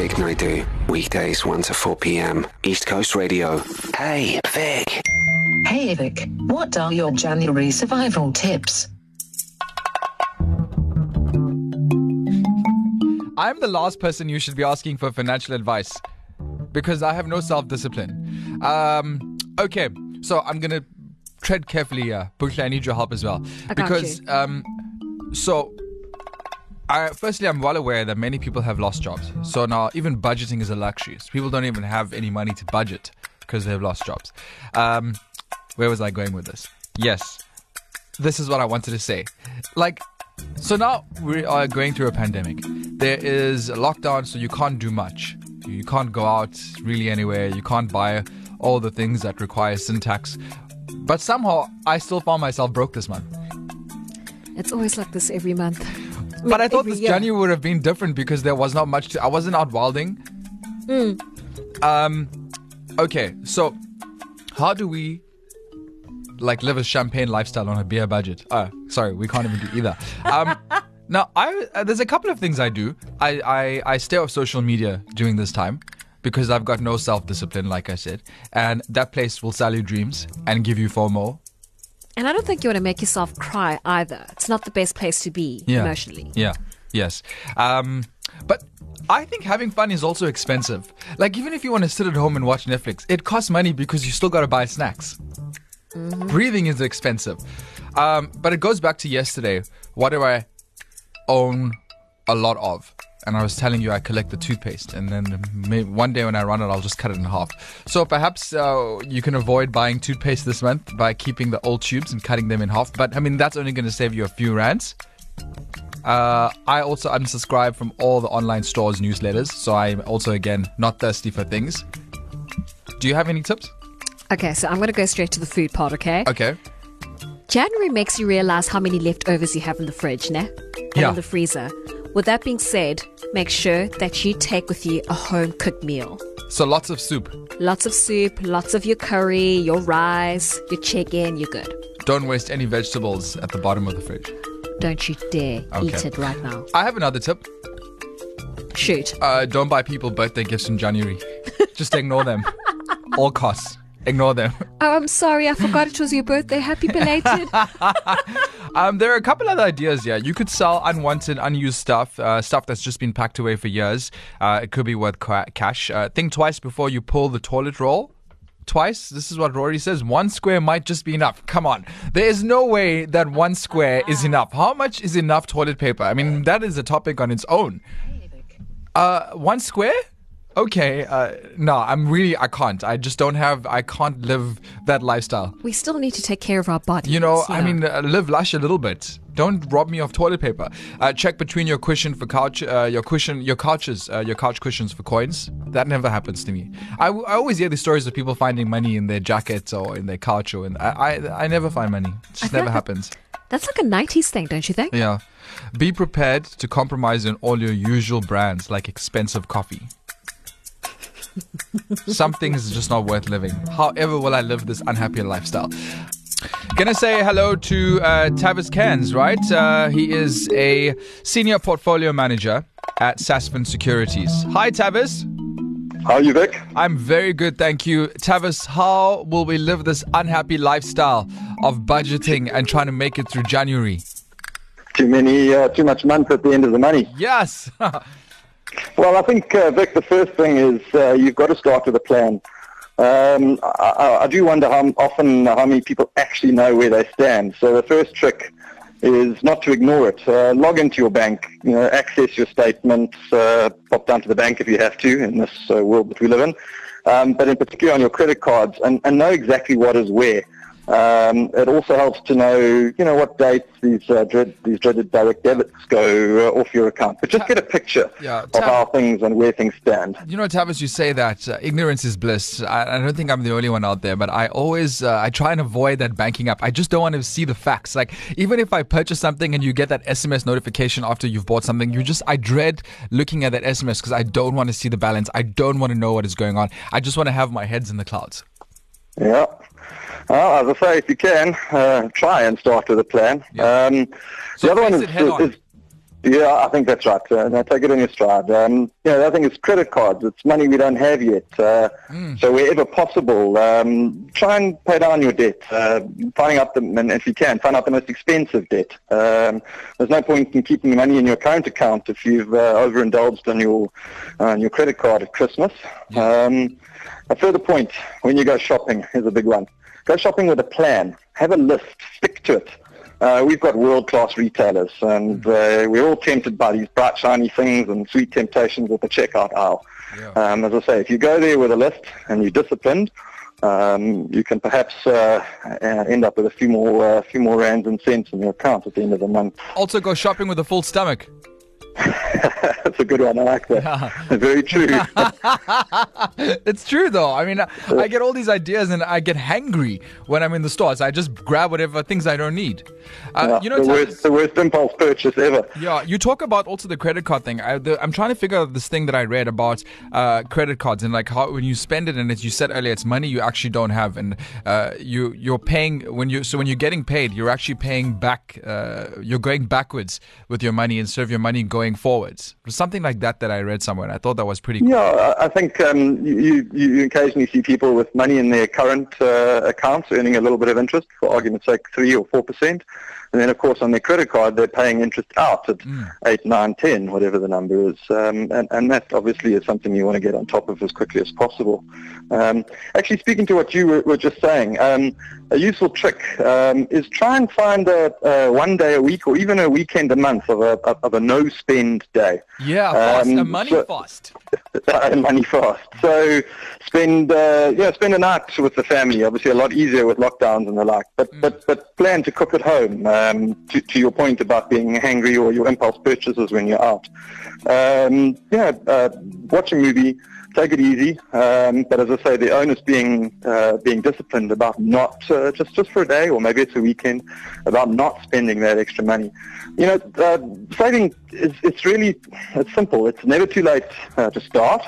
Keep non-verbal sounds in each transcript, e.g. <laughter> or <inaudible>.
Vic Naidoo. Weekdays 1 to 4 p.m. East Coast Radio. Hey, Vic. Hey Vic, what are your January survival tips? I'm the last person you should be asking for financial advice because I have no self discipline. Um, okay, so I'm going to tread carefully here. Bushla, I need your help as well. I got because, you. um, so. I, firstly, I'm well aware that many people have lost jobs. So now, even budgeting is a luxury. So people don't even have any money to budget because they've lost jobs. Um, where was I going with this? Yes, this is what I wanted to say. Like, so now we are going through a pandemic. There is a lockdown, so you can't do much. You can't go out really anywhere. You can't buy all the things that require sin tax. But somehow, I still found myself broke this month. It's always like this every month. <laughs> But I thought this year. January would have been different because there was not much to. I wasn't out wilding. Um, okay, so how do we like live a champagne lifestyle on a beer budget? Oh, sorry, we can't even do either. Um, <laughs> now I uh, there's a couple of things I do. I, I I stay off social media during this time because I've got no self discipline, like I said, and that place will sell you dreams and give you FOMO. And I don't think you want to make yourself cry either. It's not the best place to be Yeah. emotionally. Yeah. Yes. Um, but I think having fun is also expensive. Like even if you want to sit at home and watch Netflix, it costs money because you still got to buy snacks. Breathing is expensive. Um, but it goes back to yesterday. What do I own a lot of? And I was telling you I collect the toothpaste, and then one day when I run it, I'll just cut it in half. So perhaps uh, you can avoid buying toothpaste this month by keeping the old tubes and cutting them in half. But I mean, that's only going to save you a few rands. Uh, I also unsubscribe from all the online stores newsletters, so I'm also again not thirsty for things. Do you have any tips? Okay, so I'm going to go straight to the food part, okay? Okay. January makes you realize how many leftovers you have in the fridge, ne? And Yeah. in the freezer. With that being said, make sure that you take with you a home cooked meal. So lots of soup. Lots of soup, lots of your curry, your rice, your chicken, you're good. Don't waste any vegetables at the bottom of the fridge. Don't you dare eat it right now. I have another tip. Shoot. Uh, don't buy people birthday gifts in January. <laughs> Just ignore them. All costs. Ignore them. Oh, I'm sorry, I forgot it was your birthday. Happy belated. <laughs> Um, there are a couple other ideas. Yeah, you could sell unwanted, unused stuff, uh, stuff that's just been packed away for years. Uh, it could be worth cash. Uh, think twice before you pull the toilet roll. Twice. This is what Rory says. One square might just be enough. Come on, there is no way that one square is enough. How much is enough toilet paper? I mean, that is a topic on its own. Uh, one square? Okay. Uh, no, I'm really. I can't. I just don't have. I can't live that lifestyle. we still need to take care of our bodies. You know, I mean, uh, live lush a little bit. Don't rob me of toilet paper. Uh, check between your cushion for couch, uh, your cushion, your couches, uh, your couch cushions for coins. That never happens to me. I, w- I always hear the stories of people finding money in their jackets or in their couch, or in. I I, I never find money. It just never like happens. That's like a 90s thing, don't you think? Yeah. Be prepared to compromise on all your usual brands like expensive coffee. <laughs> Some things is just not worth living. However, will I live this unhappy lifestyle? Gonna say hello to uh, Tavis Cairns, right? Uh, he is a senior portfolio manager at Sasfin Securities. Hi, Tavis. How are you, Vic? I'm very good, thank you. Tavis, how will we live this unhappy lifestyle of budgeting and trying to make it through January? Too many, uh, too much month at the end of the money. Yes. <laughs> Well, I think, uh, Vic, the first thing is uh, you've got to start with a plan. Um, I, I- do wonder how often how many people actually know where they stand. So the first trick is not to ignore it. Uh, log into your bank, you know, access your statements, uh, pop down to the bank if you have to in this uh, world that we live in, um, but in particular on your credit cards, and, and know exactly what is where. Um, it also helps to know, you know, what dates these uh, dread, these dreaded direct debits go uh, off your account. But just get a picture Yeah, of how things and where things stand. You know, Tavis, you say that uh, ignorance is bliss. I, I don't think I'm the only one out there, but I always uh, I try and avoid that banking app. I just don't want to see the facts. Like even if I purchase something and you get that SMS notification after you've bought something, you just I dread looking at that SMS because I don't want to see the balance. I don't want to know what is going on. I just want to have my heads in the clouds. Yeah. Well, as I say, if you can, uh, try and start with a plan. Yeah. Um, So the other one is, on. is Yeah, I think that's right. Uh, now take it in your stride. Um, know, the other thing is credit cards. It's money we don't have yet. Uh, So wherever possible, um, try and pay down your debt. Uh, finding out the, and if you can, find out the most expensive debt. Um, there's no point in keeping money in your current account if you've uh, overindulged on your on your credit card at Christmas. Um, a further point: when you go shopping, is a big one. Go shopping with a plan. Have a list. Stick to it. Uh, we've got world-class retailers, and uh, we're all tempted by these bright, shiny things and sweet temptations at the checkout aisle. Yeah. Um, as I say, if you go there with a list and you're disciplined, um, you can perhaps uh, uh, end up with a few more, uh, few more rands and cents in your account at the end of the month. Also, go shopping with a full stomach. <laughs> That's a good one. I like that. <laughs> Very true. <laughs> it's true though. I mean, I, get all these ideas and I get hangry when I'm in the stores. I just grab whatever things I don't need. Uh, you know, the, worst, the worst impulse purchase ever. Yeah, you talk about also the credit card thing. I, the, I'm trying to figure out this thing that I read about uh, credit cards and like how when you spend it and as you said earlier, it's money you actually don't have, and uh, you you're paying when you so when you're getting paid, you're actually paying back. Uh, you're going backwards with your money instead of your money going forwards. Something like that that I read somewhere, and I thought that was pretty. cool. Yeah, I think um, you, you you occasionally see people with money in their current uh, accounts earning a little bit of interest, for argument's sake, three or four percent, and then of course on their credit card they're paying interest out at eight, nine, ten, whatever the number is, um, and and that obviously is something you want to get on top of as quickly as possible. Um, actually, speaking to what you were, were just saying, um, a useful trick um, is try and find a, a one day a week or even a weekend a month of a of a no spend day. Yeah, fast, a Um, money so- fast. Uh, <laughs> money fast. So spend uh, yeah spend a night with the family. Obviously, a lot easier with lockdowns and the like. But but but plan to cook at home. Um, to, to your point about being hangry or your impulse purchases when you're out. Um, yeah, uh, watch a movie. Take it easy, um, but as I say, the onus being uh, being disciplined about not uh, just just for a day or maybe it's a weekend about not spending that extra money. You know, uh, saving is it's really it's simple. It's never too late uh, to start,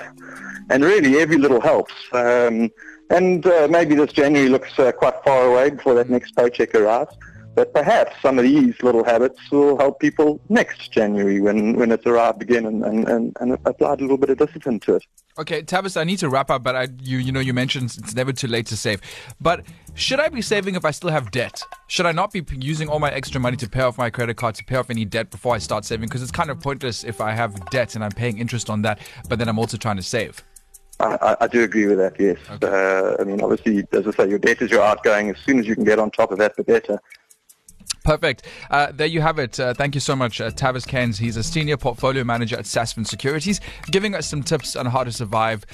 and really every little helps. Um, and uh, maybe this January looks uh, quite far away before that next paycheck arrives. But perhaps some of these little habits will help people next January when, when it's arrived again and, and, and, and apply a little bit of discipline to it. Okay, Tavis, I need to wrap up, but I, you you know you mentioned it's never too late to save. But should I be saving if I still have debt? Should I not be using all my extra money to pay off my credit card to pay off any debt before I start saving? Because it's kind of pointless if I have debt and I'm paying interest on that, but then I'm also trying to save. I, I- do agree with that, yes. Uh, I mean, obviously, as I say, your debt is your outgoing. As soon as you can get on top of that, the better. Perfect. Uh, there you have it. Uh, thank you so much, uh, Tavis Cairns. He's a senior portfolio manager at Sasfin Securities, giving us some tips on how to survive.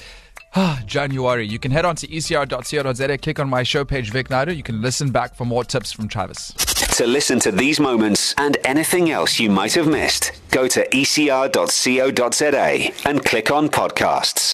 Ah, January. You can head on to ecr.co.za, click on my show page, Vic Naidoo. You can listen back for more tips from Tavis. To listen to these moments and anything else you might have missed, go to ecr.co.za and click on podcasts.